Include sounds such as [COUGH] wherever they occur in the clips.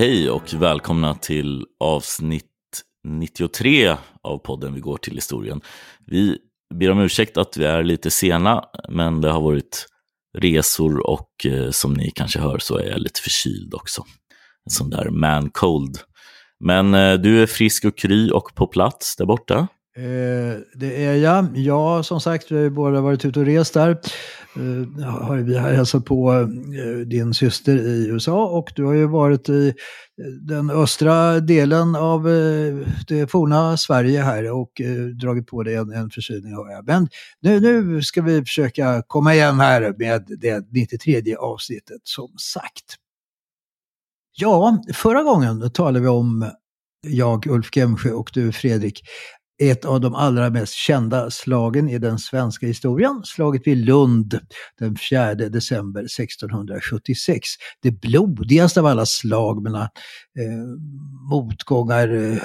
Hej och välkomna till avsnitt 93 av podden Vi går till historien. Vi ber om ursäkt att vi är lite sena, men det har varit resor och eh, som ni kanske hör så är jag lite förkyld också. En sån där man cold. Men eh, du är frisk och kry och på plats där borta. Eh, det är jag. Ja, som sagt, vi har ju båda varit ute och rest där. Eh, har vi har hälsat på eh, din syster i USA och du har ju varit i eh, den östra delen av det forna Sverige här och dragit på dig en, en förkylning har jag. Men nu, nu ska vi försöka komma igen här med det 93 avsnittet som sagt. Ja, förra gången talade vi om jag, Ulf Gemsjö och du Fredrik, ett av de allra mest kända slagen i den svenska historien, slaget vid Lund den 4 december 1676. Det blodigaste av alla slag mellan eh, motgångar eh,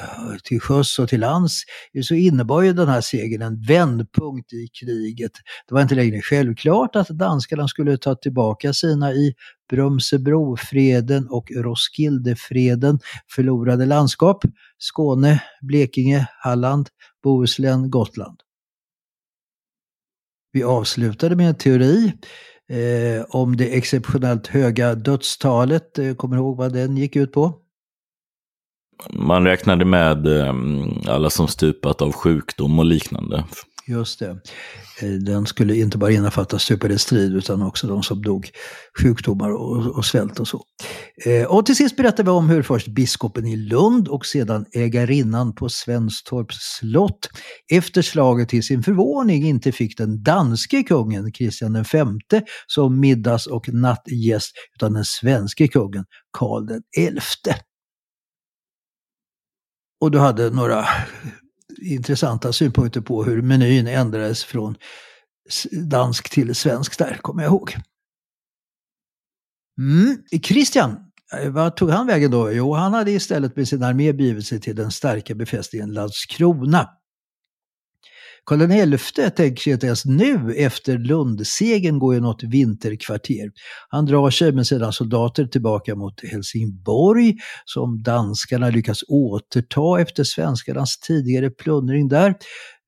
till sjöss och till lands. Så innebar ju den här segern en vändpunkt i kriget. Det var inte längre självklart att danskarna skulle ta tillbaka sina i Brömsebrofreden och Roskildefreden förlorade landskap, Skåne, Blekinge, Halland, Bohuslän, Gotland. Vi avslutade med en teori eh, om det exceptionellt höga dödstalet. Eh, kommer du ihåg vad den gick ut på? Man räknade med eh, alla som stupat av sjukdom och liknande. Just det. Eh, den skulle inte bara innefatta stupade i strid utan också de som dog sjukdomar och, och svält och så. Eh, Och till sist berättar vi om hur först biskopen i Lund och sedan ägarinnan på Svenstorps slott efter slaget till sin förvåning inte fick den danske kungen Kristian V som middags och nattgäst utan den svenske kungen Karl XI. Och du hade några intressanta synpunkter på hur menyn ändrades från dansk till svensk där, kommer jag ihåg. Mm. Christian, eh, vad tog han vägen då? Jo, han hade istället med sin armé begivit sig till den starka befästningen Landskrona. Karl XI tänker sig inte ens alltså nu efter Lundsegen gå i något vinterkvarter. Han drar sig med sina soldater tillbaka mot Helsingborg som danskarna lyckas återta efter svenskarnas tidigare plundring där.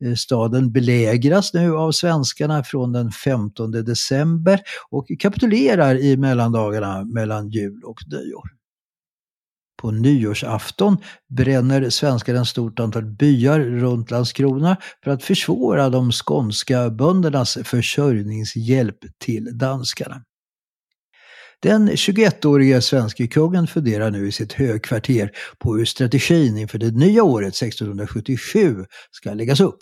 Eh, staden belägras nu av svenskarna från den 15 december och kapitulerar i mellandagarna mellan jul och nyår. På nyårsafton bränner svenskarna ett stort antal byar runt Landskrona för att försvåra de skånska böndernas försörjningshjälp till danskarna. Den 21-årige svenske kungen funderar nu i sitt högkvarter på hur strategin inför det nya året 1677 ska läggas upp.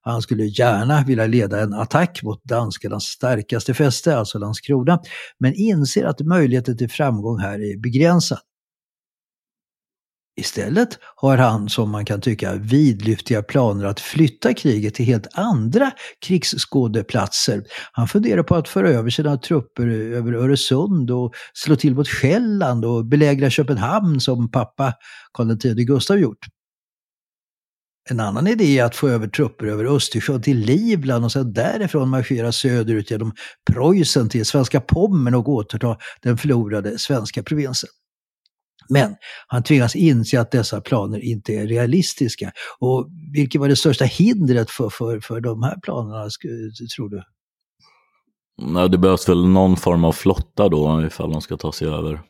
Han skulle gärna vilja leda en attack mot danskarnas starkaste fäste, alltså Landskrona, men inser att möjligheten till framgång här är begränsad. Istället har han, som man kan tycka, vidlyftiga planer att flytta kriget till helt andra krigsskådeplatser. Han funderar på att föra över sina trupper över Öresund och slå till mot Själland och belägra Köpenhamn som pappa Karl X Gustav gjort. En annan idé är att få över trupper över Östersjön till Livland och sedan därifrån marschera söderut genom Preussen till svenska Pommern och återta den förlorade svenska provinsen. Men han tvingas inse att dessa planer inte är realistiska. Och vilket var det största hindret för, för, för de här planerna, tror du? Ja, det behövs väl någon form av flotta då ifall de ska ta sig över.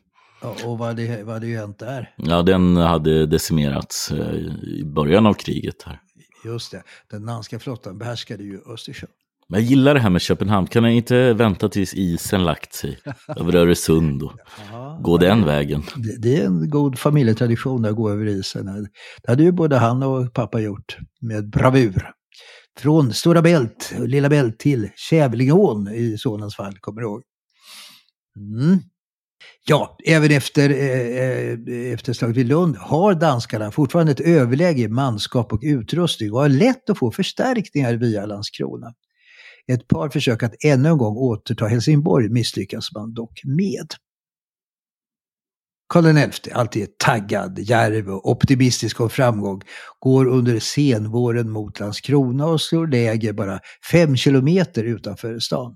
Ja, och vad hade, vad hade ju hänt där? Ja, den hade decimerats eh, i början av kriget här. Just det, den danska flottan behärskade ju Östersjön. Men jag gillar det här med Köpenhamn. Kan jag inte vänta tills isen lagt sig över Öresund och Aha, gå den vägen? Det, det, är en god familjetradition att gå över isen. Det hade ju både han och pappa gjort med bravur. Från Stora Bält, Lilla Bält till Kävlingeån i sonens fall, kommer du ihåg? Mm. Ja, även efter, eh, efter slaget vid Lund har danskarna fortfarande ett överläge i manskap och utrustning och har lätt att få förstärkningar via Landskrona. Ett par försök att ännu en gång återta Helsingborg misslyckas man dock med. Karl XI, alltid taggad, djärv och optimistisk om framgång, går under senvåren mot Landskrona och slår läger bara fem kilometer utanför stan.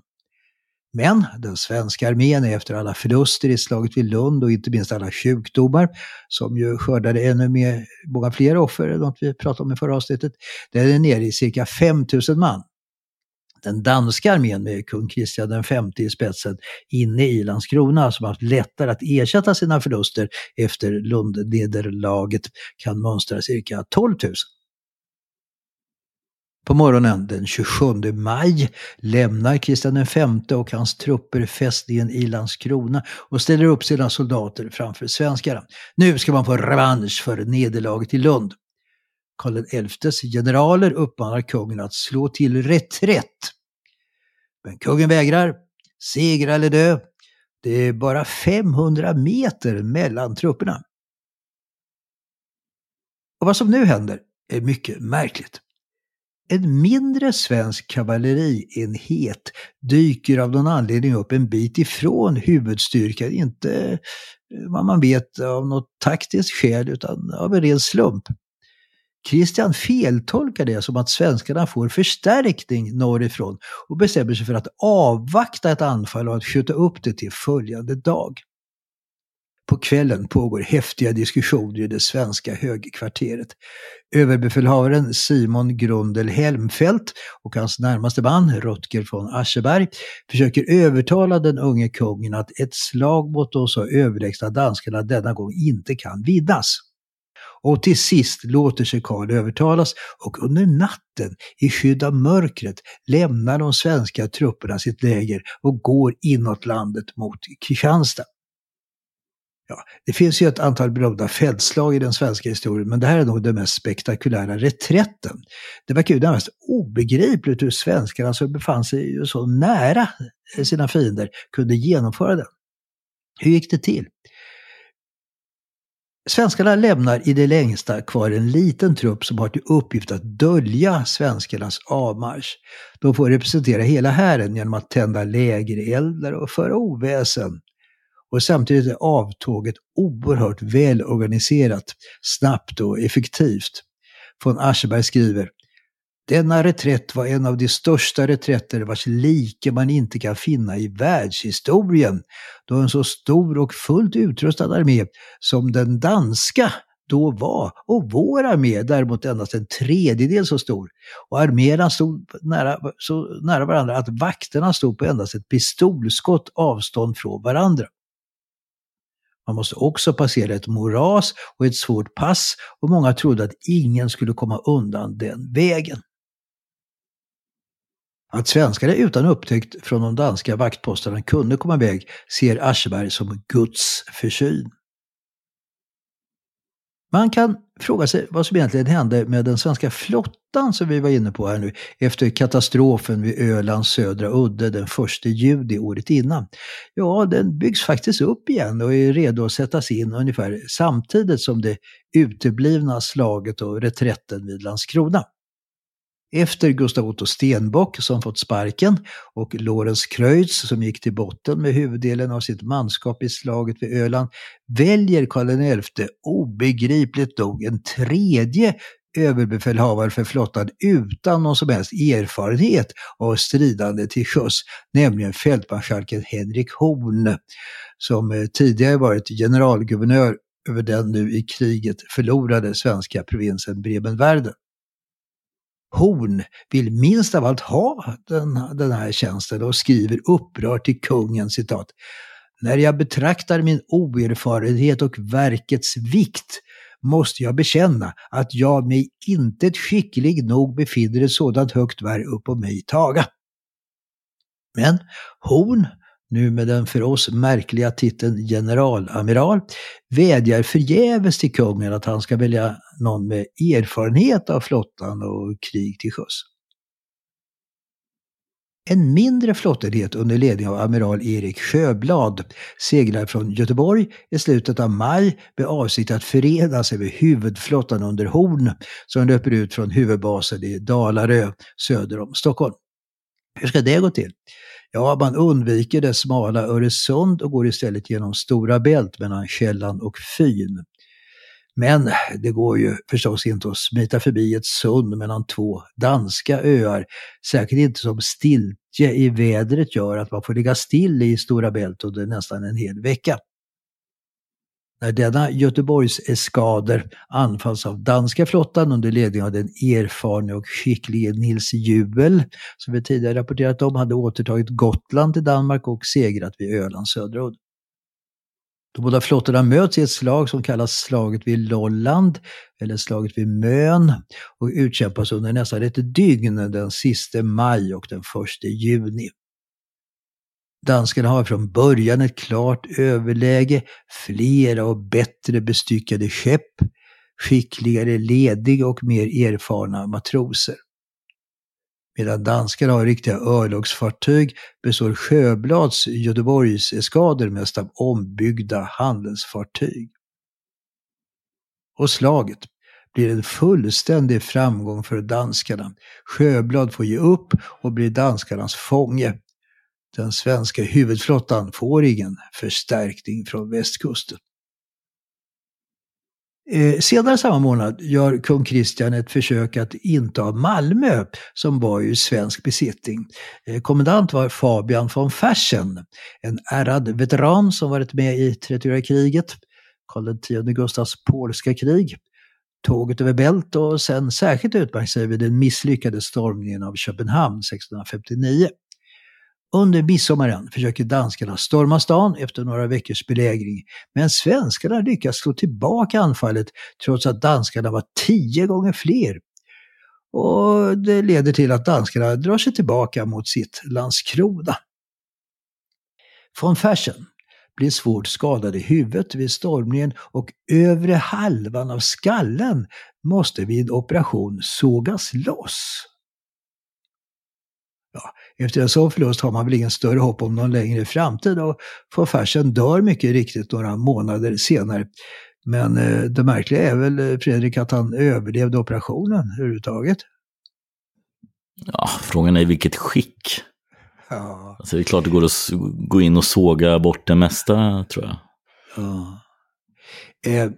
Men den svenska armén är efter alla förluster i slaget vid Lund och inte minst alla sjukdomar, som ju skördade ännu mer, många fler offer än något vi pratade om i förra avsnittet, den är nere i cirka 5000 man den danska armén med kung Kristian V i spetsen inne i Landskrona som haft lättare att ersätta sina förluster efter Lundnederlaget kan mönstra cirka 12 000. På morgonen den 27 maj lämnar Kristian V och hans trupper fästningen i Landskrona och ställer upp sina soldater framför svenskarna. Nu ska man få revansch för nederlaget i Lund. Karl XIs generaler uppmanar kungen att slå till reträtt. Men kungen vägrar. Segra eller dö. Det är bara 500 meter mellan trupperna. Och vad som nu händer är mycket märkligt. En mindre svensk kavallerienhet dyker av någon anledning upp en bit ifrån huvudstyrkan, inte vad man vet av något taktiskt skäl utan av en ren slump. Christian feltolkar det som att svenskarna får förstärkning norrifrån och bestämmer sig för att avvakta ett anfall och att skjuta upp det till följande dag. På kvällen pågår häftiga diskussioner i det svenska högkvarteret. Överbefälhavaren Simon Grundel Helmfelt och hans närmaste man, Rutger von Ascheberg, försöker övertala den unge kungen att ett slag mot de så överlägsna danskarna denna gång inte kan vinnas. Och till sist låter sig Karl övertalas och under natten i skydd av mörkret lämnar de svenska trupperna sitt läger och går inåt landet mot Kristianstad. Ja, det finns ju ett antal berömda fältslag i den svenska historien, men det här är nog den mest spektakulära reträtten. Det verkar ju närmast obegripligt hur svenskarna som befann sig så nära sina fiender kunde genomföra den. Hur gick det till? Svenskarna lämnar i det längsta kvar en liten trupp som har till uppgift att dölja svenskarnas avmarsch. De får representera hela hären genom att tända lägereldar och föra oväsen. Och samtidigt är avtåget oerhört välorganiserat, snabbt och effektivt. Von Ascheberg skriver denna reträtt var en av de största reträtter vars like man inte kan finna i världshistorien, då en så stor och fullt utrustad armé som den danska då var och vår armé däremot endast en tredjedel så stor. Och arméerna stod nära, så nära varandra att vakterna stod på endast ett pistolskott avstånd från varandra. Man måste också passera ett moras och ett svårt pass och många trodde att ingen skulle komma undan den vägen. Att svenskarna utan upptäckt från de danska vaktposterna kunde komma iväg ser Ascheberg som Guds försyn. Man kan fråga sig vad som egentligen hände med den svenska flottan som vi var inne på här nu efter katastrofen vid Ölands södra udde den 1 juli året innan. Ja, den byggs faktiskt upp igen och är redo att sättas in ungefär samtidigt som det uteblivna slaget och reträtten vid Landskrona. Efter Gustav Otto Stenbock som fått sparken och Lorenz Kreutz som gick till botten med huvuddelen av sitt manskap i slaget vid Öland väljer Karl XI obegripligt nog en tredje överbefälhavare för flottan utan någon som helst erfarenhet av stridande till sjöss, nämligen fältmarskalken Henrik Horn, som eh, tidigare varit generalguvernör över den nu i kriget förlorade svenska provinsen Brebenwerden. Horn vill minst av allt ha den, den här tjänsten och skriver upprört till kungen citat. När jag betraktar min oerfarenhet och verkets vikt måste jag bekänna att jag mig inte skicklig nog befinner ett sådant högt värv upp på mig taga. Men Horn nu med den för oss märkliga titeln generalamiral, vädjar förgäves till kungen att han ska välja någon med erfarenhet av flottan och krig till sjöss. En mindre flottenhet under ledning av amiral Erik Sjöblad seglar från Göteborg i slutet av maj med avsikt att förena sig med huvudflottan under Horn som löper ut från huvudbasen i Dalarö söder om Stockholm. Hur ska det gå till? Ja, man undviker det smala Öresund och går istället genom Stora Bält mellan Källan och Fyn. Men det går ju förstås inte att smita förbi ett sund mellan två danska öar, särskilt inte som stiltje i vädret gör att man får ligga still i Stora Bält under nästan en hel vecka. När denna Göteborgs eskader anfalls av danska flottan under ledning av den erfarne och skicklige Nils Jubel, som vi tidigare rapporterat om, hade återtagit Gotland till Danmark och segrat vid Ölands södra udd. De båda flottorna möts i ett slag som kallas slaget vid Lolland, eller slaget vid Mön, och utkämpas under nästan ett dygn den sista maj och den första juni. Danskarna har från början ett klart överläge, flera och bättre bestyckade skepp, skickligare lediga och mer erfarna matroser. Medan danskarna har riktiga örlogsfartyg består Sjöblads Göteborgs eskader mest av ombyggda handelsfartyg. Och slaget blir en fullständig framgång för danskarna. Sjöblad får ge upp och blir danskarnas fånge. Den svenska huvudflottan får ingen förstärkning från västkusten. Eh, senare samma månad gör kung Kristian ett försök att inta Malmö, som var ju svensk besittning. Eh, kommendant var Fabian von Fersen, en ärrad veteran som varit med i 30 kriget, Karl X Gustavs polska krig, tåget över Bält och sen särskilt utmärkt sig vid den misslyckade stormningen av Köpenhamn 1659. Under midsommaren försöker danskarna storma stan efter några veckors belägring, men svenskarna lyckas slå tillbaka anfallet trots att danskarna var tio gånger fler. Och det leder till att danskarna drar sig tillbaka mot sitt Landskrona. Von Fersen blir svårt skadad i huvudet vid stormningen och övre halvan av skallen måste vid operation sågas loss. Ja, efter en sån förlust har man väl ingen större hopp om någon längre framtid och von Fersen dör mycket riktigt några månader senare. Men eh, det märkliga är väl, eh, Fredrik, att han överlevde operationen överhuvudtaget. Ja, frågan är i vilket skick. Ja. Alltså, det är klart det går att gå in och såga bort det mesta, tror jag. ja. Eh,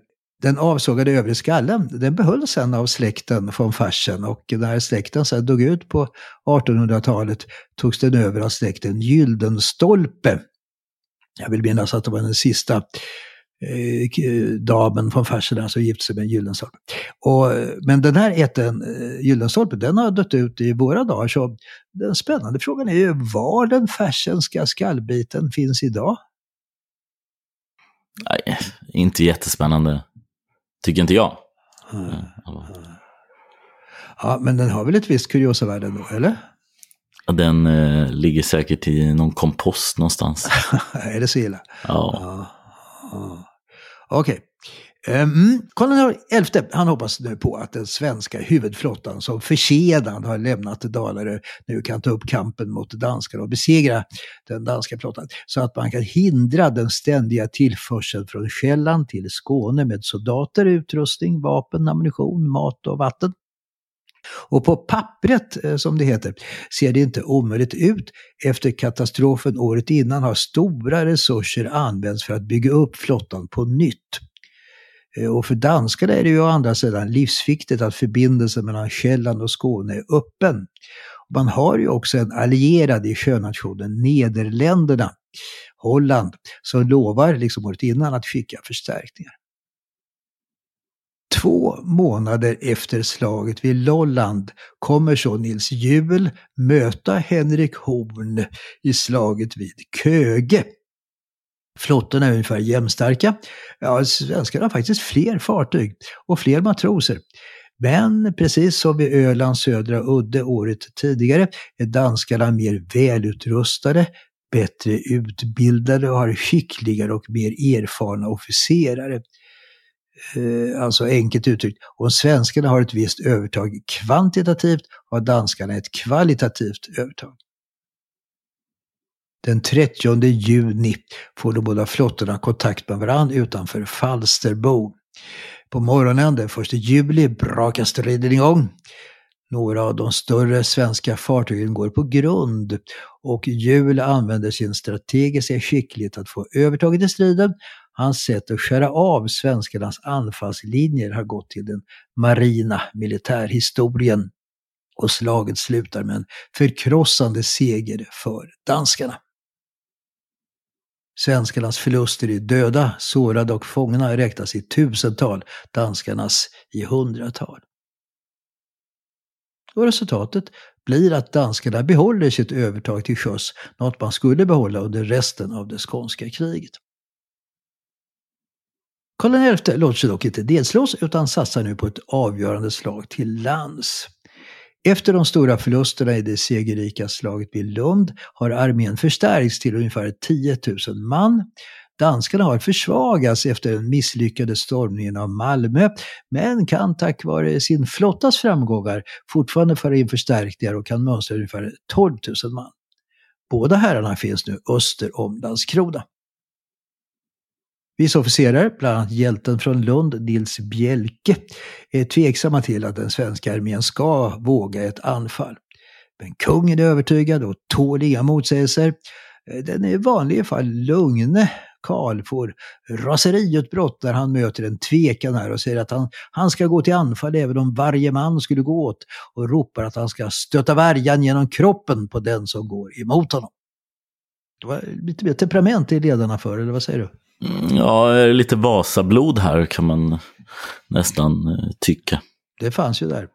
den avsågade övre skallen, den behölls sen av släkten von Fersen och när släkten sen dog ut på 1800-talet togs den över av släkten Gyldenstolpe. Jag vill minnas att det var den sista eh, damen von Fersen som gifte sig med Gyldenstolpe. Och, men den här ätten, eh, Gyldenstolpe, den har dött ut i våra dagar. Så den spännande frågan är ju var den Fersenska skallbiten finns idag? Nej, inte jättespännande. Tycker inte jag. Mm. Ja, men den har väl ett visst kuriosavärde då, eller? Den eh, ligger säkert i någon kompost någonstans. [LAUGHS] är det så illa? Ja. ja. ja. Okej. Ehm, mm. Karl XI han hoppas nu på att den svenska huvudflottan som försenad har lämnat Dalarö nu kan ta upp kampen mot danskarna och besegra den danska flottan. Så att man kan hindra den ständiga tillförseln från Själland till Skåne med soldater, utrustning, vapen, ammunition, mat och vatten. Och på pappret, eh, som det heter, ser det inte omöjligt ut. Efter katastrofen året innan har stora resurser använts för att bygga upp flottan på nytt. Eh, och för danskarna är det ju å andra sidan livsviktigt att förbindelsen mellan Själland och Skåne är öppen. Man har ju också en allierad i sjönationen Nederländerna, Holland, som lovar, liksom året innan, att skicka förstärkningar. Två månader efter slaget vid Lolland kommer så Nils Juel möta Henrik Horn i slaget vid Köge. Flottorna är ungefär jämnstarka. Ja, svenskarna har faktiskt fler fartyg och fler matroser. Men precis som vid Ölands södra udde året tidigare är danskarna mer välutrustade, bättre utbildade och har skickligare och mer erfarna officerare. Eh, alltså enkelt uttryckt, om svenskarna har ett visst övertag kvantitativt har danskarna ett kvalitativt övertag. Den 30 juni får de båda flottorna kontakt med varandra utanför Falsterbo. På morgonen den 1 juli brakar striden igång. Några av de större svenska fartygen går på grund och Hjul använder sin strategiska skicklighet att få övertaget i striden. Hans sätt att skära av svenskarnas anfallslinjer har gått till den marina militärhistorien och slaget slutar med en förkrossande seger för danskarna. Svenskarnas förluster i döda, sårade och fångna räknas i tusental, danskarnas i hundratal. Och resultatet blir att danskarna behåller sitt övertag till sjöss, något man skulle behålla under resten av det skånska kriget. Karl XI låter sig dock inte nedslås utan satsar nu på ett avgörande slag till lands. Efter de stora förlusterna i det segerrika slaget vid Lund har armén förstärkts till ungefär 10 000 man. Danskarna har försvagats efter den misslyckade stormningen av Malmö, men kan tack vare sin flottas framgångar fortfarande föra in förstärkningar och kan mönstra ungefär 12 000 man. Båda herrarna finns nu öster om Landskrona. Vissa officerare, bland annat hjälten från Lund, Nils Bjelke, är tveksamma till att den svenska armén ska våga ett anfall. Men kungen är övertygad och tål inga motsägelser. Eh, den i vanliga fall lugne Karl får raseriutbrott när han möter en tvekan här och säger att han, han ska gå till anfall även om varje man skulle gå åt och ropar att han ska stöta värjan genom kroppen på den som går emot honom. Det var lite mer temperament i ledarna för, eller vad säger du? Mm, ja, lite Vasablod här kan man nästan eh, tycka. Det fanns ju där.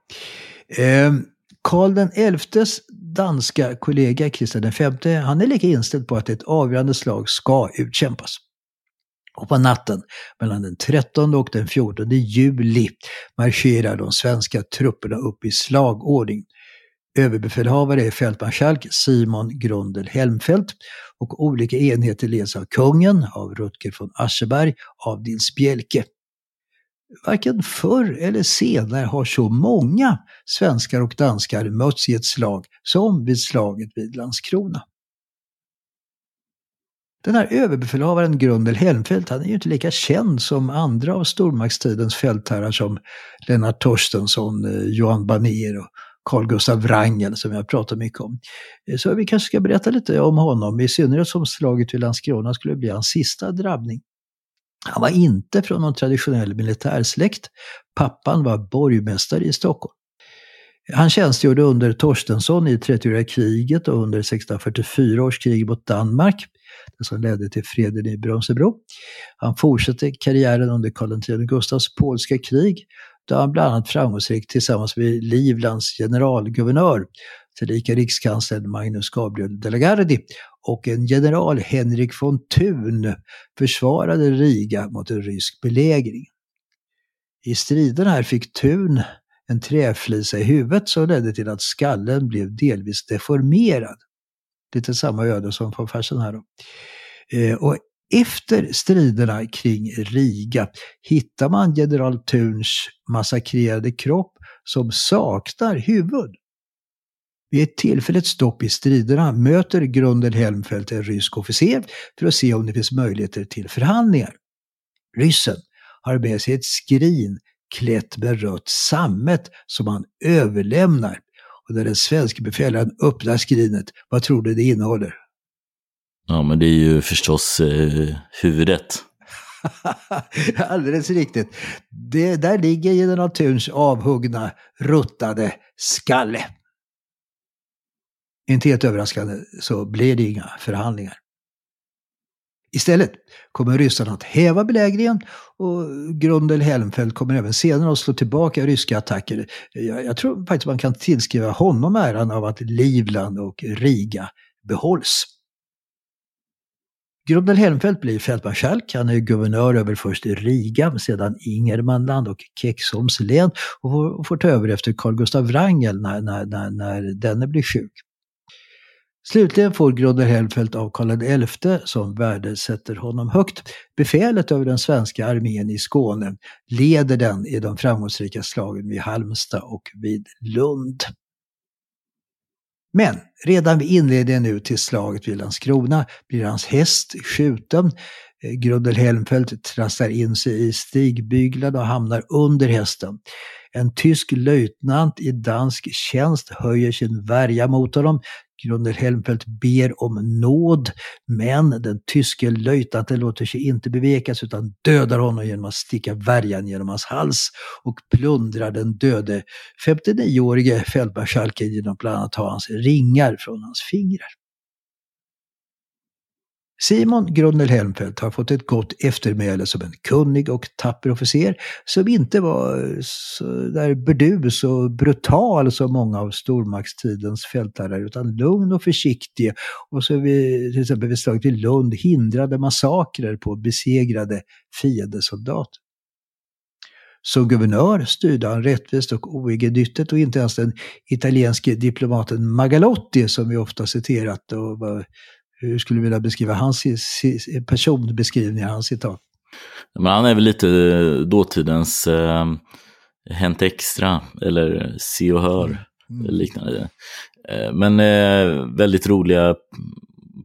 Eh, Karl XIs danska kollega Kristian V, han är lika inställd på att ett avgörande slag ska utkämpas. Och på natten mellan den 13 och den 14 juli marscherar de svenska trupperna upp i slagordning. Överbefälhavare är fältmarskalk Simon Grundel Helmfelt och olika enheter leds av kungen, av Rutger von Ascheberg, av Nils Bjelke. Varken förr eller senare har så många svenskar och danskar mötts i ett slag som vid slaget vid Landskrona. Den här överbefälhavaren Grundel Helmfelt, han är ju inte lika känd som andra av stormaktstidens fältherrar som Lennart Torstensson, eh, Johan Banér och Carl Gustav Wrangel som jag pratar mycket om. Eh, så vi kanske ska berätta lite om honom, i synnerhet som slaget vid Landskrona skulle bli hans sista drabbning. Han var inte från någon traditionell militärsläkt. Pappan var borgmästare i Stockholm. Han tjänstgjorde under Torstensson i 30-åriga kriget och under 1644 års krig mot Danmark, det som ledde till freden i Brömsebro. Han fortsatte karriären under Karl X Gustavs polska krig, då han bland annat framgångsrikt tillsammans med Livlands generalguvernör, tillika rikskanslern Magnus Gabriel de la Gardie och en general Henrik von Thun försvarade Riga mot en rysk belägring. I striderna här fick Thun en träflisa i huvudet som ledde till att skallen blev delvis deformerad. Lite samma öde som von Fersen här då. Eh, och efter striderna kring Riga hittar man general Thuns massakrerade kropp som saknar huvud. Vid ett tillfälligt stopp i striderna möter Grundel Helmfelt en rysk officer för att se om det finns möjligheter till förhandlingar. Ryssen har med sig ett skrin klätt med rött sammet som han överlämnar. Och när den svenska befälhavaren öppnar skrinet, vad tror du det innehåller? Ja, men det är ju förstås eh, huvudet. [LAUGHS] Alldeles riktigt. Det, där ligger general Thuns avhuggna, ruttade skalle. Inte helt överraskande så blir det inga förhandlingar. Istället kommer ryssarna att häva belägringen och Grundel Helmfelt kommer även senare att slå tillbaka ryska attacker. Jag, jag tror faktiskt man kan tillskriva honom äran av att Livland och Riga behålls. Grundel Helmfelt blir fältmarskalk. Han är guvernör över först Riga, sedan Ingermanland och Keksholms län och får, får ta över efter Carl Gustav Wrangel när, när, när, när denne blir sjuk. Slutligen får Grundel Helmfelt av Karl XI, som värdesätter honom högt, befälet över den svenska armén i Skåne, leder den i de framgångsrika slagen vid Halmstad och vid Lund. Men redan vid inledningen nu till slaget vid Landskrona blir hans häst skjuten. Eh, Grundel Helmfelt trasslar in sig i stigbyglarna och hamnar under hästen. En tysk löjtnant i dansk tjänst höjer sin värja mot honom. Grundel Helmfelt ber om nåd, men den tyske löjtnanten låter sig inte bevekas utan dödar honom genom att sticka värjan genom hans hals och plundrar den döde 59-årige fältmarskalken genom att bland annat ta hans ringar från hans fingrar. Simon Grundel Helmfelt har fått ett gott eftermäle som en kunnig och tapper officer som inte var så där burdus och brutal som många av stormaktstidens fältherrar utan lugn och försiktig och så vid, till exempel vid slaget vid Lund hindrade massakrer på besegrade fiendesoldater. Som guvernör styrde han rättvist och oegennyttigt och inte ens den italienske diplomaten Magalotti som vi ofta citerat och var hur skulle du vilja beskriva hans personbeskrivning, hans citat? Men han är väl lite dåtidens eh, Hänt Extra eller Se och Hör, mm. liknande. Eh, men eh, väldigt roliga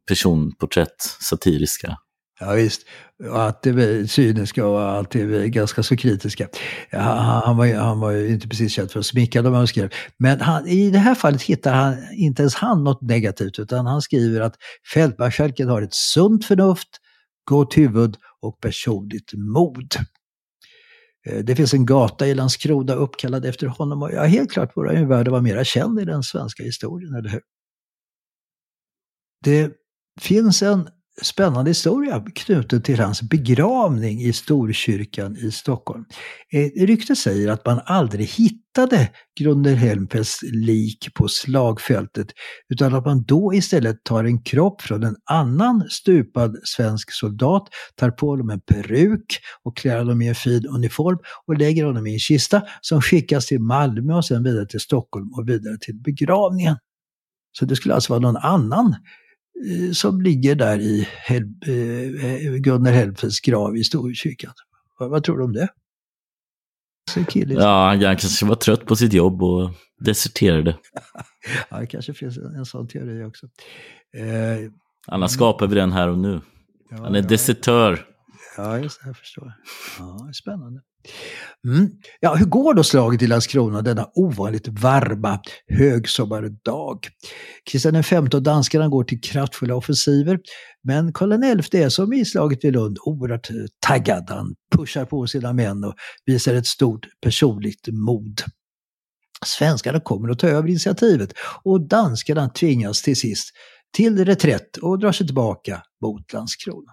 personporträtt, satiriska. Ja visst, och alltid cyniska och alltid ganska så kritiska. Han, han, var, han var ju inte precis känd för att smickra de han skrev. Men han, i det här fallet hittar han inte ens han något negativt utan han skriver att fältmarskalken har ett sunt förnuft, gott huvud och personligt mod. Eh, det finns en gata i Landskrona uppkallad efter honom och ja, helt klart vore han ju värd att vara mera känd i den svenska historien, eller hur? Det finns en spännande historia knuten till hans begravning i Storkyrkan i Stockholm. Eh, ryktet säger att man aldrig hittade Grunder Helmfeldts lik på slagfältet utan att man då istället tar en kropp från en annan stupad svensk soldat, tar på honom en peruk och klär honom i en fin uniform och lägger honom i en kista som skickas till Malmö och sen vidare till Stockholm och vidare till begravningen. Så det skulle alltså vara någon annan som ligger där i Hel eh, Gunnar Hellfeldts grav i Storkyrkan. Vad, vad, tror du om det? Ja, han kanske var trött på sitt jobb och deserterade. [LAUGHS] ja, det kanske finns en, en sån teori också. Eh, Annars skapar vi den här och nu. Ja, han är ja. desertör. Ja, just det, jag förstår. Ja, spännande. Mm. Ja, hur går då slaget i Landskrona denna ovanligt varma högsommardag? Kristian V och danskarna går till kraftfulla offensiver, men Karl XI är som i slaget vid Lund oerhört taggad. Han pushar på sina män och visar ett stort personligt mod. Svenskarna kommer att ta över initiativet och danskarna tvingas till sist till reträtt och drar sig tillbaka mot Landskrona.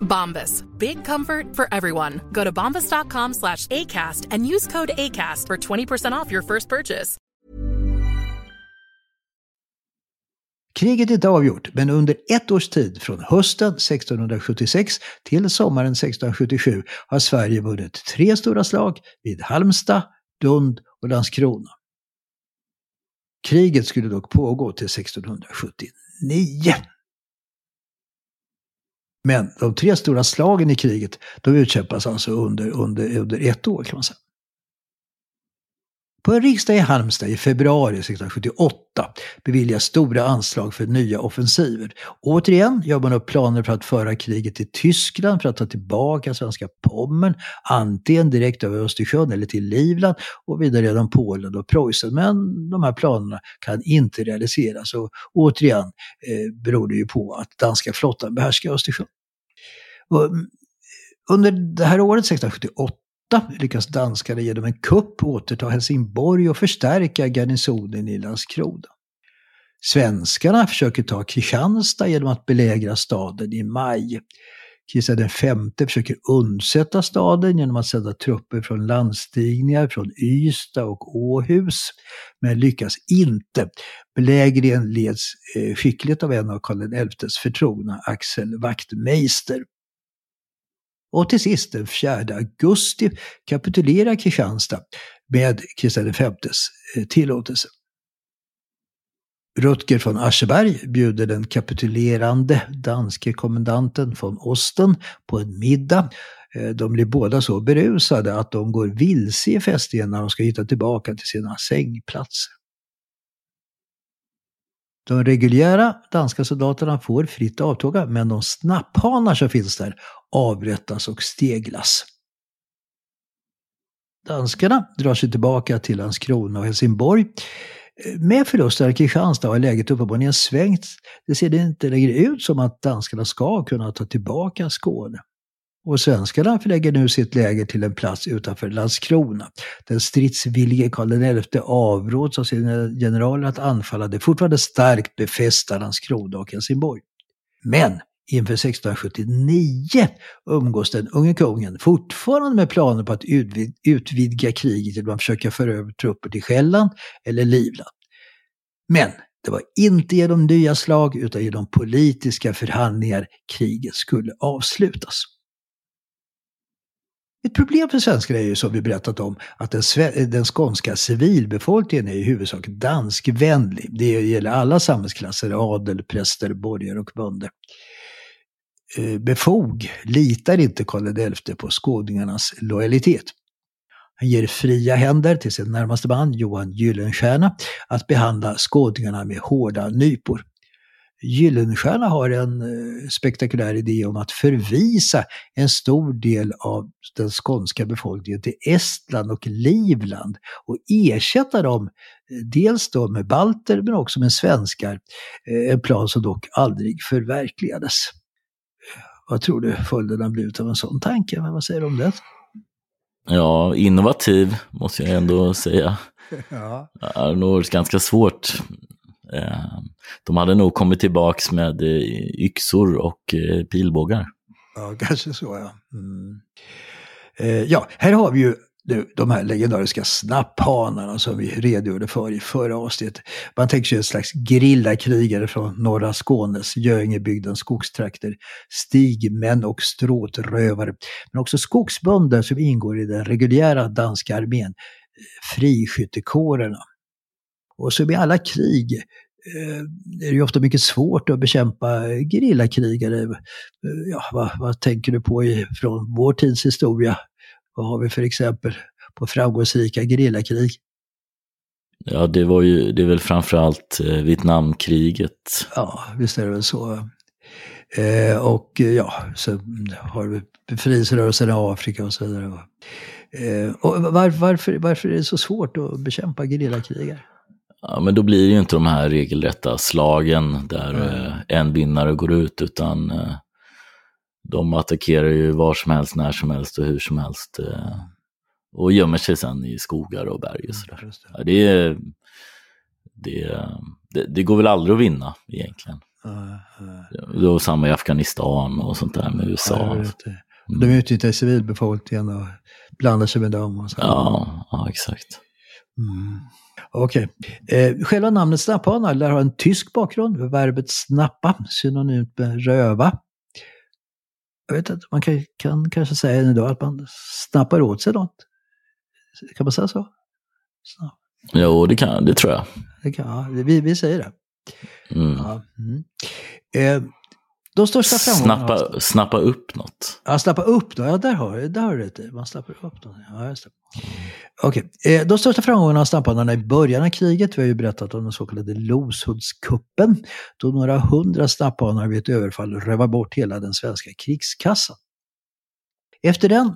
Bombas. Big comfort for everyone. Go to bombas.com slash ACAST and use code ACAST for 20% off your first purchase. Kriget är inte avgjort, men under ett års tid, från hösten 1676 till sommaren 1677, har Sverige vunnit tre stora slag vid Halmstad, Lund och Landskrona. Kriget skulle dock pågå till 1679. Men de tre stora slagen i kriget, de utkämpas alltså under, under, under ett år kan man säga. På en riksdag i Halmstad i februari 1678 beviljas stora anslag för nya offensiver. Återigen gör man upp planer för att föra kriget till Tyskland för att ta tillbaka svenska Pommern, antingen direkt över Östersjön eller till Livland och vidare genom Polen och Preussen. Men de här planerna kan inte realiseras och återigen eh, beror det ju på att danska flottan behärskar Östersjön. Och, mm, under det här året 1678 lyckas danskarna genom en kupp återta Helsingborg och förstärka garnisonen i Landskrona. Svenskarna försöker ta Kristianstad genom att belägra staden i maj. Kristian V försöker undsätta staden genom att sända trupper från landstigningar från Ystad och Åhus, men lyckas inte. Belägringen leds eh, skickligt av en av Karl XIs förtrogna, Axel Wachtmeister. Och till sist den 4 augusti kapitulerar Kristianstad med Kristian Vs eh, tillåtelse. Rutger von Ascheberg bjuder den kapitulerande danske kommendanten von Osten på en middag. Eh, de blir båda så berusade att de går vilse i fästningen när de ska hitta tillbaka till sina sängplatser. De reguljära danska soldaterna får fritt avtåga, men de snapphanar som finns där avrättas och steglas. Danskarna drar sig tillbaka till Landskrona och Helsingborg. Eh, med förlusten i Kristianstad har läget uppenbarligen svängt. Det ser inte längre ut som att danskarna ska kunna ta tillbaka Skåne. Och svenskarna förlägger nu sitt läger till en plats utanför Landskrona. Den stridsvillige Karl XI avråds av sina generaler att anfalla det fortfarande starkt befästa Landskrona och Helsingborg. Men inför 1679 umgås den unge kungen fortfarande med planer på att utvid utvidga kriget genom att försöka föra över trupper till Själland eller Livland. Men det var inte genom nya slag utan genom politiska förhandlingar kriget skulle avslutas. Ett problem för svenskar är ju som vi berättat om att den, den skånska civilbefolkningen är i huvudsak danskvänlig. Det gäller alla samhällsklasser, adel, präster, borgare och bönder. Eh, befog litar inte Karl XI på skåningarnas lojalitet. Han ger fria händer till sin närmaste man Johan Gyllenstierna att behandla skåningarna med hårda nypor. Gyllenstierna har en eh, spektakulär idé om att förvisa en stor del av den skånska befolkningen till Estland och Livland och ersätta dem eh, dels då med balter men också med svenskar. En plan som dock aldrig förverkligades. Vad tror du följderna blivit av en sån tanke? Vad säger du om det? Ja, innovativ måste jag ändå säga. [LAUGHS] Ja. Det är nog ganska svårt. De hade nog kommit tillbaks med yxor och pilbågar. Ja, kanske så ja. Mm. Ja, här har vi ju nu, de här legendariska snapphanarna som vi redogjorde för i förra avsnittet. Man tänker sig en slags grillakrigare från norra Skånes, Göingebygdens skogstrakter. Stigmän och stråtrövare. Men också skogsbönder som ingår i den reguljära danska armén, friskyttekårerna. Och som i alla krig eh, är det ju ofta mycket svårt att bekämpa gerillakrigare. Ja, vad, vad tänker du på i, från vår tids historia? Vad har vi för exempel på framgångsrika gerillakrig? Ja, det var ju, det är väl framförallt eh, Vietnamkriget. Ja, visst är det väl så. Eh, och ja, så har vi befrielserörelsen i Afrika och så vidare. Eh, och var, varför, varför är det så svårt att bekämpa gerillakrigare? Ja, men då blir det ju inte de här regelrätta slagen där mm. en vinnare går ut, utan eh, de attackerar ju var som helst, när som helst och hur som helst. Eh, och gömmer sig sen i skogar och berg och mm, sådär. Mm, det. Ja, det, är, det, det, det, går väl aldrig att vinna egentligen. Uh. Det var samma i Afghanistan och sånt där med USA. Ja, mm. De utnyttjar civilbefolkningen och blandar sig med dem. Och så. Ja, ja, exakt. Mm. Okej. Okay. Eh, själva namnet snapphanar lär ha en tysk bakgrund. Verbet snappa, synonymt med röva jag vet inte, man kan, kan kanske säga idag att man snappar åt sig något. Kan man säga så? Snapp. Jo, det kan det tror jag. Det kan, ja, vi, vi säger det. Mm. Ja, mm. Eh, de största framgångarna... Snappa, snappa upp något. Ja, snappa upp något. Ja, där har du där har du rätt Man snappar upp något. Ja, just det. Okej. Okay. De största framgångarna av snapparna i början av kriget, vi har ju berättat om den så kallade Loshultskuppen, då några hundra snapphanar vid ett överfall rövar bort hela den svenska krigskassan. Efter den eh,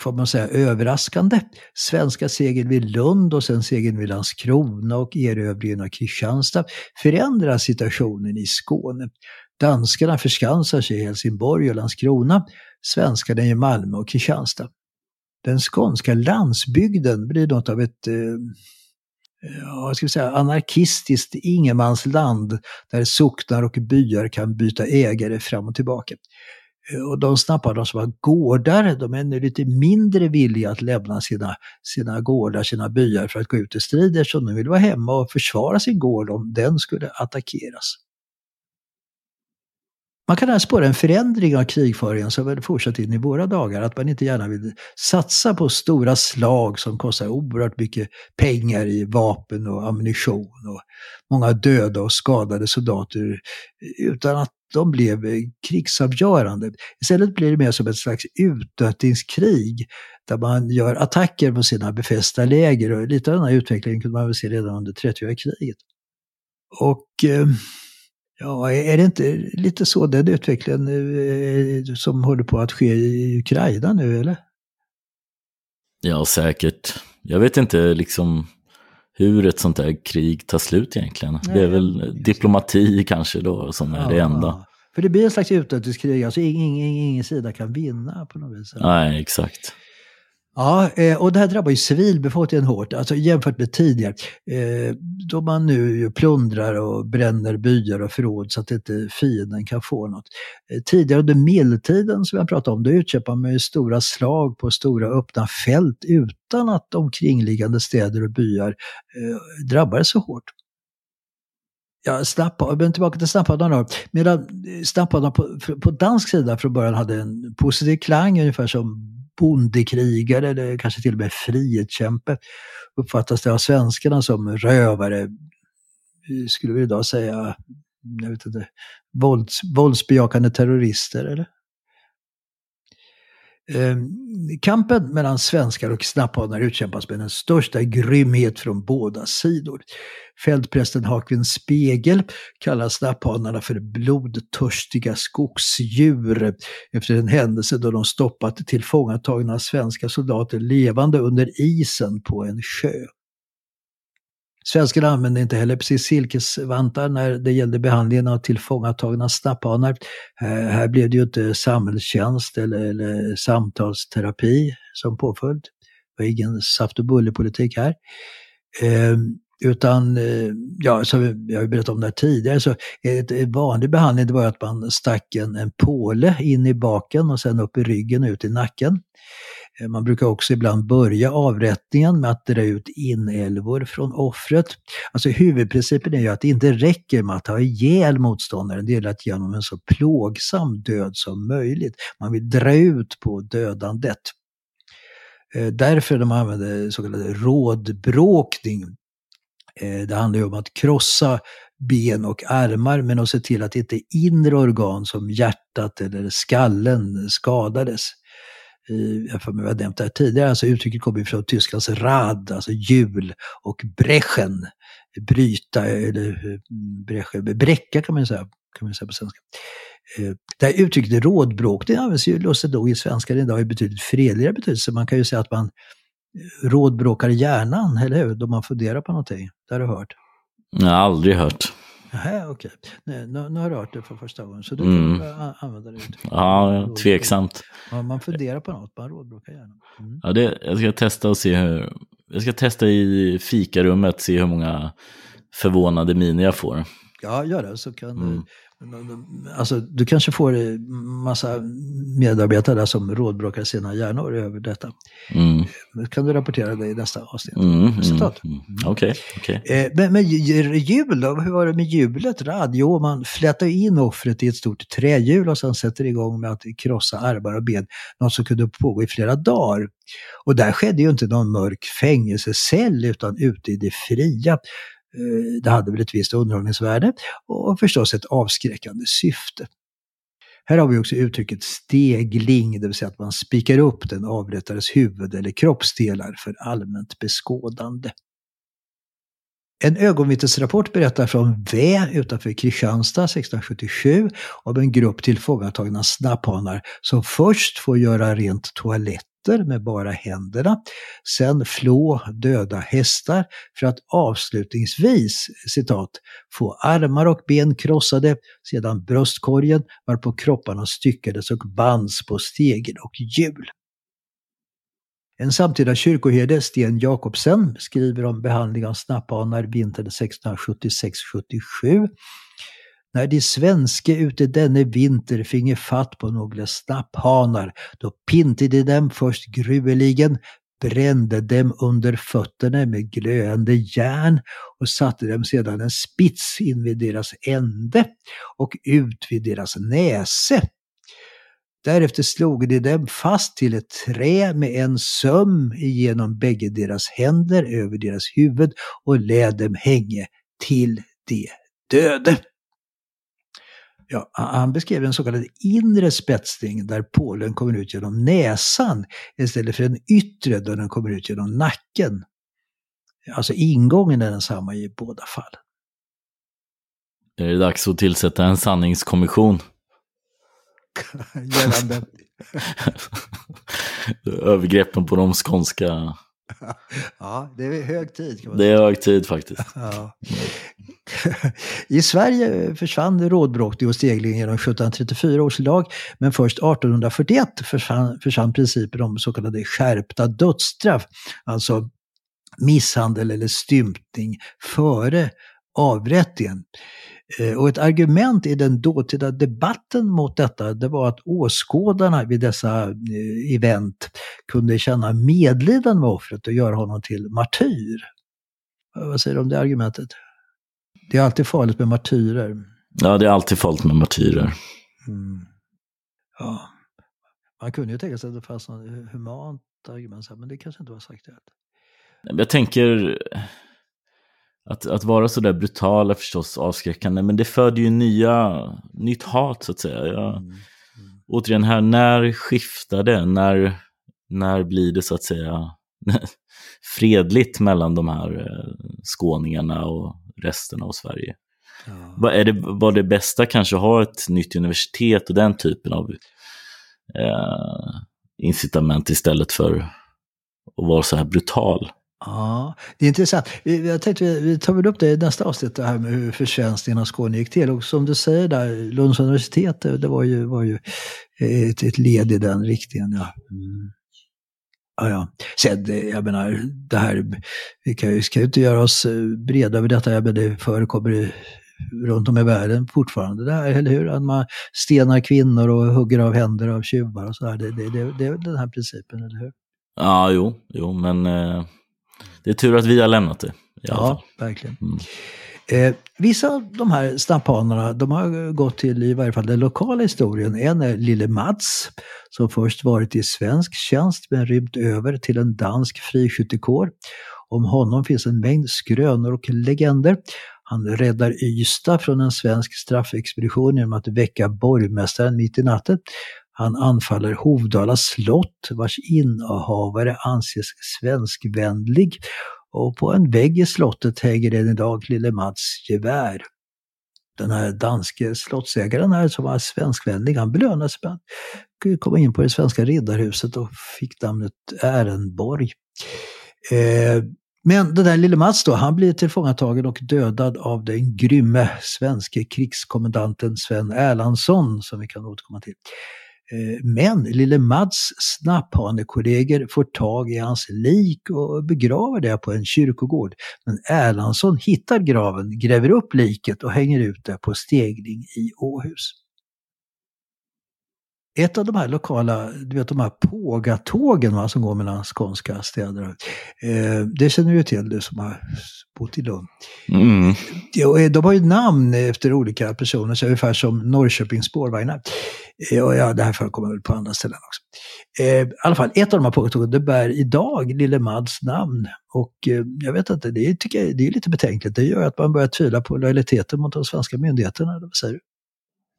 får man säga, överraskande. Svenska segern vid Lund och sen segern vid Landskrona och erövringen av Kristianstad förändrar situationen i Skåne. Danskarna förskansar sig i Helsingborg och Landskrona, svenskarna i Malmö och Kristianstad. Den skånska landsbygden blir något av ett eh, ja, ska vi säga, anarkistiskt ingenmansland där socknar och byar kan byta ägare fram och tillbaka. Eh, och de snappar de som har gårdar, de är nu lite mindre villiga att lämna sina, sina gårdar, sina byar för att gå ut i strid eftersom de vill vara hemma och försvara sin gård om den skulle attackeras. Man kan här spåra en förändring av krigföringen som väl fortsatt in i våra dagar. Att man inte gärna vill satsa på stora slag som kostar oerhört mycket pengar i vapen och ammunition och många döda och skadade soldater utan att de blev krigsavgörande. Istället blir det mer som ett slags utnötningskrig där man gör attacker på sina befästa läger och lite av den här utvecklingen kunde man väl se redan under 30-åriga kriget. Och eh, Ja, är det inte lite så den utvecklingen eh, som håller på att ske i Ukraina nu, eller? Ja, säkert. Jag vet inte liksom hur ett sånt här krig tar slut egentligen. Nej, det är väl diplomati kanske då som är ja, det enda. För det blir en slags utnötningskrig, alltså ingen, ingen, ingen sida kan vinna på något vis. Nej, exakt. Ja, eh, och det här drabbar ju civilbefolkningen hårt, alltså jämfört med tidigare. Eh, då man nu plundrar och bränner byar och förråd så att inte fienden kan få något. Eh, tidigare under medeltiden som jag pratade om, då utkämpade man ju stora slag på stora öppna fält utan att omkringliggande städer och byar drabbades så hårt. Ja, snappa, men tillbaka till snapphadarna då. Medan snapphadarna på, på dansk sida från början hade en positiv klang, ungefär som bondekrigare eller kanske till och med frihetskämpe uppfattas det av svenskarna som rövare, skulle vi idag säga, jag vet inte, vålds, våldsbejakande terrorister eller? Eh, kampen mellan svenskar och snapphanar utkämpas med den största grymhet från båda sidor. Fältprästen Hakvin Spegel kallar snapphanarna för blodtörstiga skogsdjur efter en händelse då de stoppat tillfångatagna svenska soldater levande under isen på en sjö. Svenskarna använde inte heller precis silkesvantar när det gällde behandlingen av tillfångatagna snapphanar. Eh, här blev det ju inte samhällstjänst eller, eller samtalsterapi som påföljd. Det var ingen saft och bullepolitik här. Eh, utan, eh, ja, som jag har berättat om det här tidigare, så ett vanlig behandling det var att man stack en, en påle in i baken och sen upp i ryggen och ut i nacken. Eh, man brukar också ibland börja avrättningen med att dra ut inälvor från offret. Alltså huvudprincipen är ju att det inte räcker med att ha ihjäl motståndaren, det gäller att ge honom en så plågsam död som möjligt. Man vill dra ut på dödandet. Eh, därför de använder så kallad rådbråkning. Eh, det handlar ju om att krossa ben och armar men att se till att inte inre organ som hjärtat eller skallen skadades. Jag för mig har nämnt det här tidigare, alltså uttrycket kommer från tyskans rad, alltså hjul, och brechen, bryta eller eh, brechen, bräcka kan man ju säga, kan man säga på svenska. Eh, det här uttrycket rådbråk, det används ju lustigt nog i svenskan idag i betydligt fredligare betydelse. Man kan ju säga att man eh, rådbråkar hjärnan, eller hur? Då man funderar på någonting. Det har du hört. Jag har aldrig hört. Nähä, okej. Nej, nu, nu har du hört det för första gången, så du Mm. kan använda det uttrycket. Ja, tveksamt. Man, man funderar på något, man rådbråkar hjärnan. Mm. Ja, det, jag ska testa och se hur... Jag ska testa i fikarummet, se hur många förvånade miner jag får. Ja, gör det. Så kan Mm. Alltså, du kanske får eh, massa medarbetare där som rådbråkar sina hjärnor över detta. Mm. Men kan du rapportera det i nästa avsnitt. Mm, mm, Resultat. mm. Okej, okej. Eh, men, men ju- jul då? Hur var det med hjulet? Jo, man flätar in offret i ett stort trähjul och sen sätter igång med att krossa armar och ben. Något som kunde pågå i flera dagar. Och där skedde ju inte någon mörk fängelsecell utan ute i det fria. Eh, det hade väl ett visst underhållningsvärde och förstås ett avskräckande syfte. Här har vi också uttrycket stegling, det vill säga att man spikar upp den avrättades huvud eller kroppsdelar för allmänt beskådande. En ögonvittnesrapport berättar från Vä utanför Kristianstad 1677 om en grupp tillfångatagna snapphanar som först får göra rent toaletter med bara händerna, sen flå döda hästar för att avslutningsvis, citat, få armar och ben krossade, sedan bröstkorgen varpå kropparna styckades och bands på stegen och hjul. En samtida kyrkoherde, Sten Jakobsen, skriver om behandling av snapphanar vintern 1676-77. När de svenske ute denne vinter finge fatt på några snapphanar, då pinte de dem först gruveligen, brände dem under fötterna med glöende järn och satte dem sedan en spits in vid deras ände och ut vid deras näse. Därefter slog de dem fast till ett trä med en söm igenom bägge deras händer över deras huvud och lät dem hänge till de döde. Ja, han beskrev en så kallad inre spetsning där pålen kommer ut genom näsan istället för en yttre där den kommer ut genom nacken. Alltså ingången är densamma i båda fallen. Är det dags att tillsätta en sanningskommission? [LAUGHS] Gällande. [LAUGHS] Övergreppen på de skånska... [LAUGHS] Ja, det är hög tid. Det är hög tid faktiskt. Ja. I Sverige försvann rådbråkning och stegling genom 1734 års lag, men först 1841 försvann, försvann principen om så kallade skärpta dödsstraff, alltså misshandel eller stympning före avrättningen. Eh, Och ett argument i den dåtida debatten mot detta, det var att åskådarna vid dessa eh, event kunde känna medlidande med offret och göra honom till martyr. Vad säger du om det argumentet? Det är alltid farligt med martyrer. Ja, det är alltid farligt med martyrer. Mm. Ja. Man kunde ju tänka sig att det fanns något humant argument, men det kanske inte var sagt rätt. Jag tänker att, att vara så där brutal är förstås avskräckande, men det föder ju nya, nytt hat så att säga. Jag, Mm. återigen här, när skiftar det? När, när blir det så att säga [LAUGHS] fredligt mellan de här eh, skåningarna och resten av Sverige? Ja. Vad är det, var det bästa kanske att ha ett nytt universitet och den typen av eh, incitament istället för att vara så här brutal? Ja, det är intressant. Vi- Jag tänkte vi- tar väl upp det i nästa avsnitt, det här med hur försvenskningen av Skåne gick till. Och som du säger där, Lunds universitet, det var ju, var ju ett, ett led i den riktningen. Ja. Mm. Ja, ja. Sen, jag menar, det här, vi kan ska ju inte göra oss eh, breda över detta, jag menar, det förekommer runt om i världen fortfarande det här, eller hur? Att man stenar kvinnor och hugger av händer av tjuvar och sådär. Det, det, det, det är den här principen, eller hur? Ja, jo, jo men eh, det är tur att vi har lämnat det. Ja, verkligen. Mm. Eh, vissa av de här snapphanar de har gått till i varje fall den lokala historien. En är Lille Mats som först varit i svensk tjänst men rymt över till en dansk friskyttekår. Om honom finns en mängd skrönor och legender. Han räddar Ystad från en svensk straffexpedition genom att väcka borgmästaren mitt i natten. Han anfaller Hovdala slott vars innehavare anses svenskvänlig och på en vägg i slottet hänger än idag lille Mats gevär. Den här danske slottsägaren här som var svenskvänlig, han belönades med att komma in på det svenska riddarhuset och fick namnet Ärenborg. Eh, men den där lille Mats då, han blir tillfångatagen och dödad av den grymme svenske krigskommendanten Sven Erlandsson, som vi kan återkomma till. Eh, men lille Mads snapphanekollegor får tag i hans lik och begraver det på en kyrkogård. Men Erlandsson hittar graven, gräver upp liket och hänger ut det på stegning i Åhus. Ett av de här lokala, du vet de här pågatågen va, som går mellan skånska städer. Eh, det känner du till, du som har bott i Lund. Mm. De har ju namn efter olika personer, så ungefär som Norrköpings spårvagnar. Eh, och ja, det här förekommer väl på andra ställen också. Eh, I alla fall, ett av de här pågatågen, det bär idag Lille Mads namn. Och eh, jag vet inte, det tycker jag, det är lite betänkligt. Det gör att man börjar tvivla på lojaliteten mot de svenska myndigheterna. Vad säger du?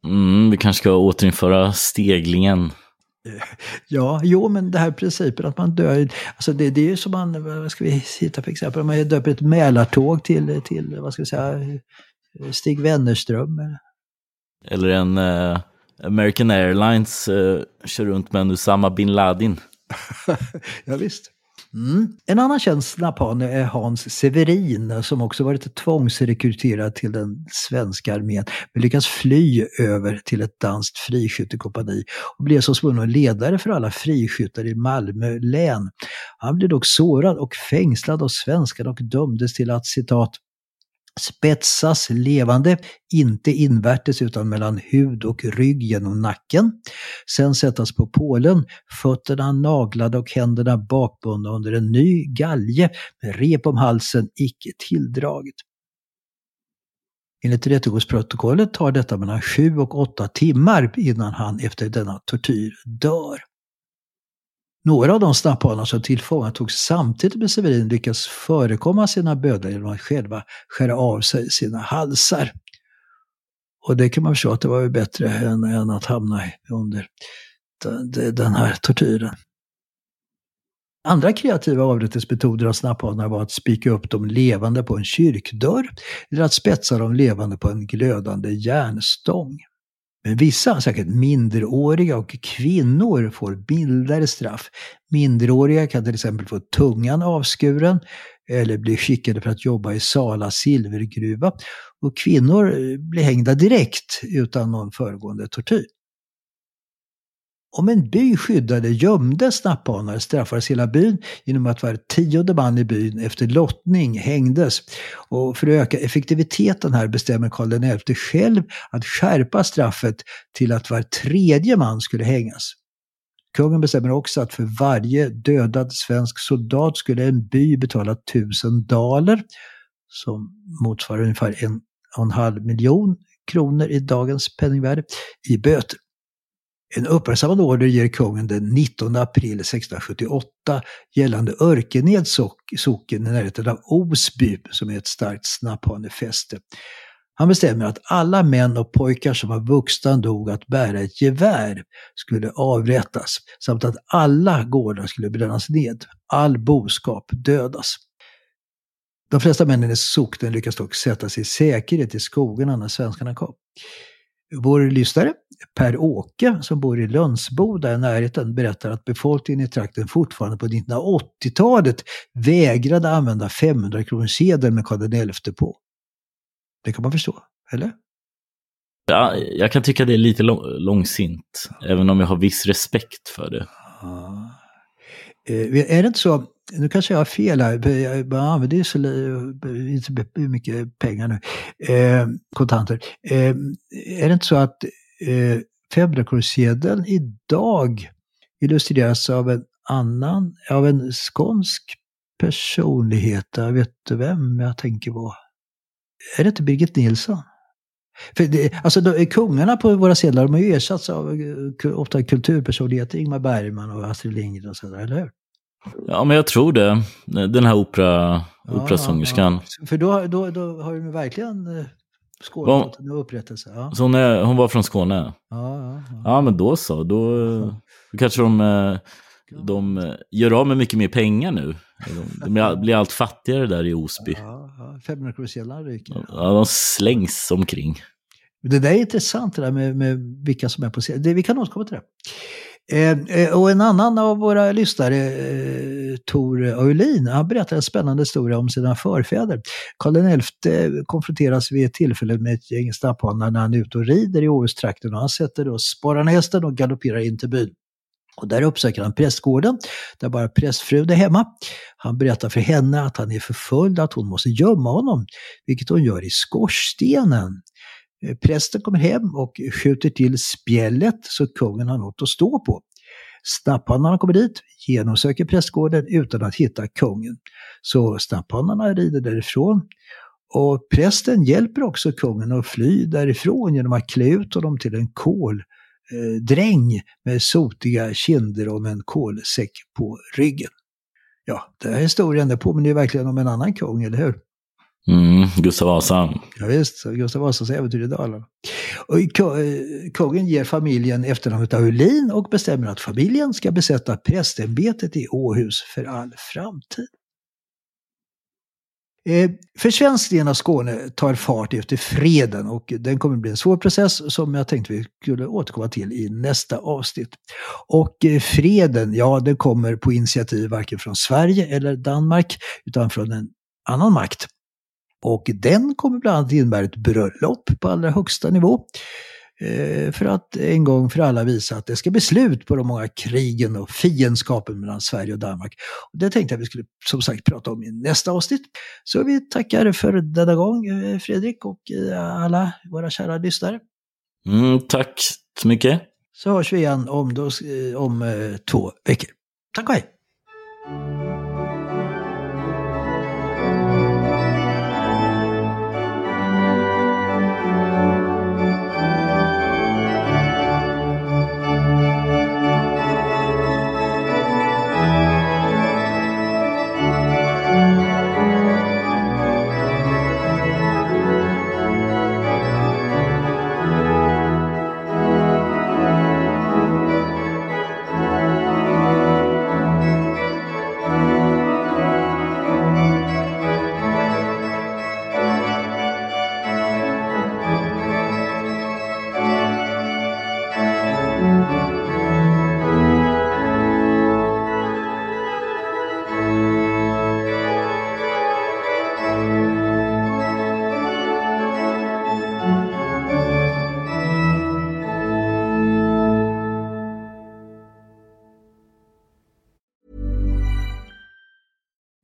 Mm, vi kanske ska återinföra steglingen. [LAUGHS] Ja, jo, men det här principen att man dör, alltså det, det är ju som man, vad ska vi hitta för exempel, om man döper ett Mälartåg till, till, vad ska vi säga, Stig Wennerström. Eller en uh, American Airlines uh, kör runt med en Usama bin Laden. [LAUGHS] ja, visst. Mm. En annan känd snapphan är Hans Severin som också varit tvångsrekryterad till den svenska armén men lyckats fly över till ett danskt friskyttekompani och blev så småningom ledare för alla friskyttar i Malmö län. Han blev dock sårad och fängslad av svenskarna och dömdes till att citat spetsas levande, inte invärtes utan mellan hud och rygg genom nacken. Sen sättas på pålen, fötterna naglade och händerna bakbundna under en ny galge med rep om halsen, icke tilldraget. Enligt rättegångsprotokollet tar detta mellan sju och åtta timmar innan han efter denna tortyr dör. Några av de snapphanar som tillfångatogs samtidigt med Severin lyckas förekomma sina bödlar genom att själva skära av sig sina halsar. Och det kan man förstå att det var bättre än, än att hamna under den här tortyren. Andra kreativa avrättningsmetoder av snapphanar var att spika upp dem levande på en kyrkdörr eller att spetsa dem levande på en glödande järnstång. Men vissa, säkert minderåriga och kvinnor, får mildare straff. Minderåriga kan till exempel få tungan avskuren eller bli skickade för att jobba i Sala silvergruva. Och kvinnor blir hängda direkt utan någon föregående tortyr. Om en by skyddade gömde snapphanar straffades hela byn genom att var tionde man i byn efter lottning hängdes. Och för att öka effektiviteten här bestämmer Karl XI själv att skärpa straffet till att var tredje man skulle hängas. Kungen bestämmer också att för varje dödad svensk soldat skulle en by betala tusen daler, som motsvarar ungefär en och en halv miljon kronor i dagens penningvärde, i böter. En uppmärksammad order ger kungen den 19 april 1678 gällande Örkeneds socken i närheten av Osby som är ett starkt snapphanefäste. Han bestämmer att alla män och pojkar som var vuxna nog att bära ett gevär skulle avrättas samt att alla gårdar skulle brännas ned. All boskap dödas. De flesta männen i socknen lyckas dock sätta sig i säkerhet i skogarna när svenskarna kom. Vår lyssnare Per-Åke som bor i Lönsboda i närheten berättar att befolkningen i trakten fortfarande på 1980-talet vägrade använda 500 kronorssedeln med Karl XI på. Det kan man förstå, eller? Ja, jag kan tycka det är lite långsint, även om jag har viss respekt för det. Ja. Eh, är det inte så, nu kanske jag har fel här, jag eh, använder ju så mycket pengar nu, eh, kontanter. Eh, är det inte så att eh, 500 idag illustreras av en annan, av en skånsk personlighet. Jag vet du vem jag tänker på? Är det inte Birgit Nilsson? För det, alltså de, kungarna på våra sedlar de har ju ersatts av eh, ofta kulturpersonligheter, Ingmar Bergman och Astrid Lindgren och sådär, eller hur? Ja, men jag tror det. Den här opera, operasångerskan. Ja, ja. För då, då, då har de verkligen eh, fått en upprättelse. Ja. Så hon, är, hon var från Skåne? Ja, ja, ja. ja men då så. Då, då kanske de, eh, de gör av med mycket mer pengar nu. De blir allt fattigare där i Osby. Ja, ja. 500 kronor ryker. Ja, de slängs omkring. Det där är intressant det där med, med vilka som är på scen. Vi kan återkomma till det. Eh, och en annan av våra lyssnare, eh, Tor Öhlin, han berättar en spännande historia om sina förfäder. Karl XI eh, konfronteras vid ett tillfälle med ett gäng stapphanar när han är ute och rider i Åhustrakten och han sätter då hästen och galopperar in till byn. Och där uppsöker han prästgården, där bara prästfrun är hemma. Han berättar för henne att han är förföljd, att hon måste gömma honom, vilket hon gör i skorstenen. Eh, prästen kommer hem och skjuter till spjället så kungen har något att stå på. Snapphanarna kommer dit, genomsöker prästgården utan att hitta kungen. Så snapphanarna rider därifrån. Och prästen hjälper också kungen att fly därifrån genom att klä ut honom till en koldräng eh, med sotiga kinder och med en kolsäck på ryggen. Ja, den här historien det påminner ju verkligen om en annan kung, eller hur? Mm, Gustav Vasa. Ja, visst, Gustav Vasas äventyr i Dalarna. Och eh, kungen ger familjen efternamnet Aulin och bestämmer att familjen ska besätta prästämbetet i Åhus för all framtid. Eh, för svensk del av Skåne tar fart efter freden och den kommer bli en svår process som jag tänkte vi skulle återkomma till i nästa avsnitt. Och eh, freden, ja den kommer på initiativ varken från Sverige eller Danmark utan från en annan makt, och den kommer bland annat innebära ett bröllop på allra högsta nivå. Eh, för att en gång för alla visa att det ska bli slut på de många krigen och fiendskapen mellan Sverige och Danmark. Det tänkte jag vi skulle som sagt prata om i nästa avsnitt. Så vi tackar för denna gång eh, Fredrik och eh, alla våra kära lyssnare. Mm, tack så mycket. Så hörs vi igen om, då, om två veckor. Tack och hej!